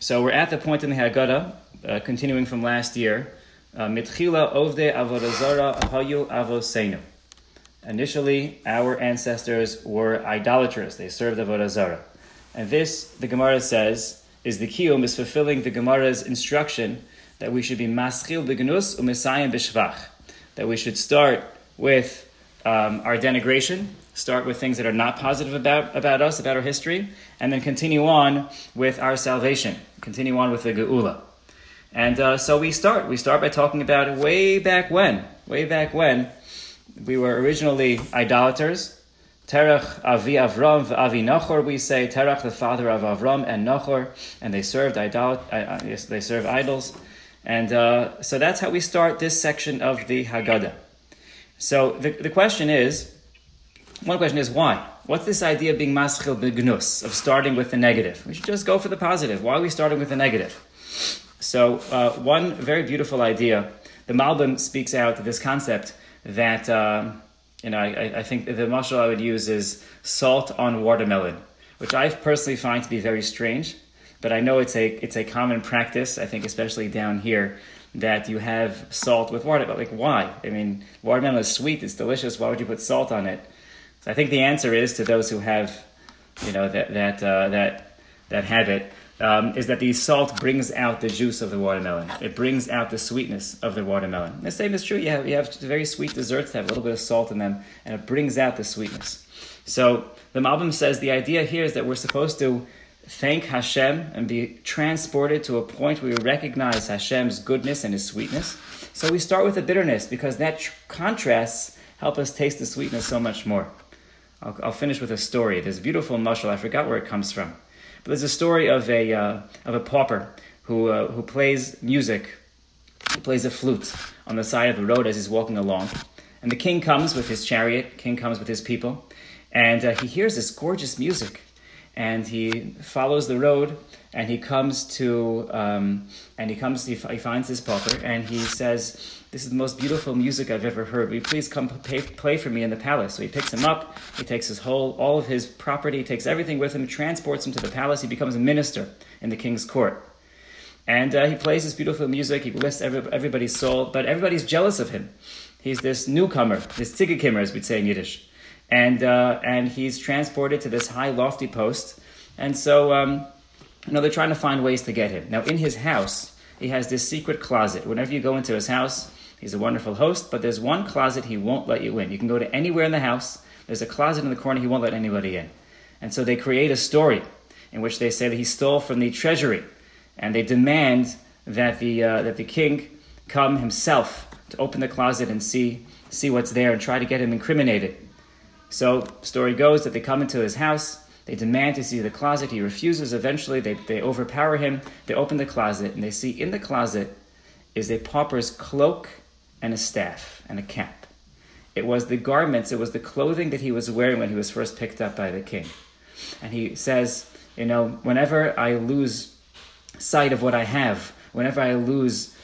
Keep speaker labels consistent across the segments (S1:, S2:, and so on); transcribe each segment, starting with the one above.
S1: So we're at the point in the Haggadah, uh, continuing from last year. Mitchila ovde avodazara hayu avosenu. Initially, our ancestors were idolaters. They served avodazara. And this, the Gemara says, is the kiyum, is fulfilling the Gemara's instruction that we should be maschil begnus u'mesayim b'shvach. That we should start with um, our denigration, start with things that are not positive about, about us, about our history, and then continue on with our salvation, continue on with the geula. And uh, so we start. We start by talking about way back when, way back when we were originally idolaters. Terach Avi Avram Avi Nachor, we say Terach, the father of Avram and Nachor, and they served idol, uh, uh, they served idols, and uh, so that's how we start this section of the Haggadah. So the, the question is, one question is why? What's this idea of being maschil begnus, of starting with the negative? We should just go for the positive. Why are we starting with the negative? So uh, one very beautiful idea, the Malbim speaks out this concept that. Um, you know, I, I think the mashal I would use is salt on watermelon, which I personally find to be very strange. But I know it's a it's a common practice. I think especially down here that you have salt with water. But like, why? I mean, watermelon is sweet. It's delicious. Why would you put salt on it? I think the answer is to those who have, you know, that that uh, that that habit um, is that the salt brings out the juice of the watermelon. It brings out the sweetness of the watermelon. The same is true. You have, you have very sweet desserts that have a little bit of salt in them, and it brings out the sweetness. So the Malbim says the idea here is that we're supposed to thank Hashem and be transported to a point where we recognize Hashem's goodness and His sweetness. So we start with the bitterness because that tr- contrasts help us taste the sweetness so much more. I'll, I'll finish with a story. A beautiful mushal. I forgot where it comes from. But there's a story of a, uh, of a pauper who, uh, who plays music, he plays a flute on the side of the road as he's walking along. And the king comes with his chariot, king comes with his people, and uh, he hears this gorgeous music. And he follows the road, and he comes to, um, and he comes, he, he finds this pauper, and he says, this is the most beautiful music I've ever heard. Will you please come pay, play for me in the palace? So he picks him up. He takes his whole, all of his property, takes everything with him, transports him to the palace. He becomes a minister in the king's court. And uh, he plays this beautiful music. He lifts every, everybody's soul, but everybody's jealous of him. He's this newcomer, this tzigikimmer, as we'd say in Yiddish. And, uh, and he's transported to this high, lofty post. And so, um, you know, they're trying to find ways to get him. Now, in his house, he has this secret closet. Whenever you go into his house, He's a wonderful host, but there's one closet he won't let you in. You can go to anywhere in the house. There's a closet in the corner he won't let anybody in. And so they create a story in which they say that he stole from the treasury, and they demand that the uh, that the king come himself to open the closet and see see what's there and try to get him incriminated. So story goes that they come into his house. They demand to see the closet. He refuses. Eventually, they, they overpower him. They open the closet and they see in the closet is a pauper's cloak and a staff and a cap. It was the garments, it was the clothing that he was wearing when he was first picked up by the king. And he says, you know, whenever I lose sight of what I have, whenever I lose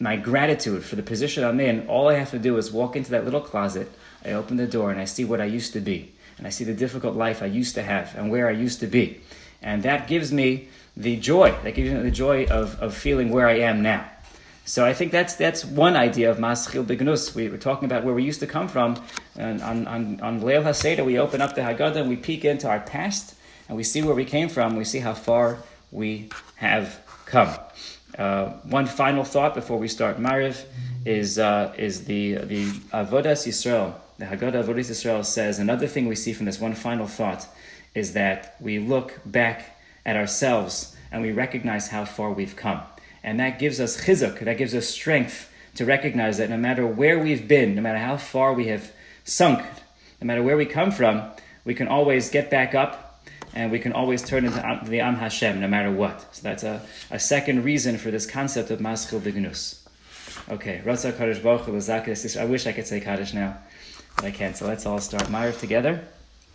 S1: my gratitude for the position I'm in, all I have to do is walk into that little closet, I open the door, and I see what I used to be. And I see the difficult life I used to have and where I used to be. And that gives me the joy, that gives me the joy of, of feeling where I am now. So I think that's that's one idea of maschil begnus. We were talking about where we used to come from, and on on on Leil HaSeder we open up the Haggadah and we peek into our past and we see where we came from. We see how far we have come. Uh, one final thought before we start Mariv is uh, is the the Avodas Yisrael. The Haggadah Avodas Yisrael says another thing we see from this one final thought is that we look back at ourselves and we recognize how far we've come. And that gives us chizuk, that gives us strength to recognize that no matter where we've been, no matter how far we have sunk, no matter where we come from, we can always get back up and we can always turn into the Am Hashem no matter what. So that's a, a second reason for this concept of Maschil Bignus. Okay, Ratzah Kaddish Baruch I wish I could say Kaddish now, but I can't. So let's all start Ma'ariv together.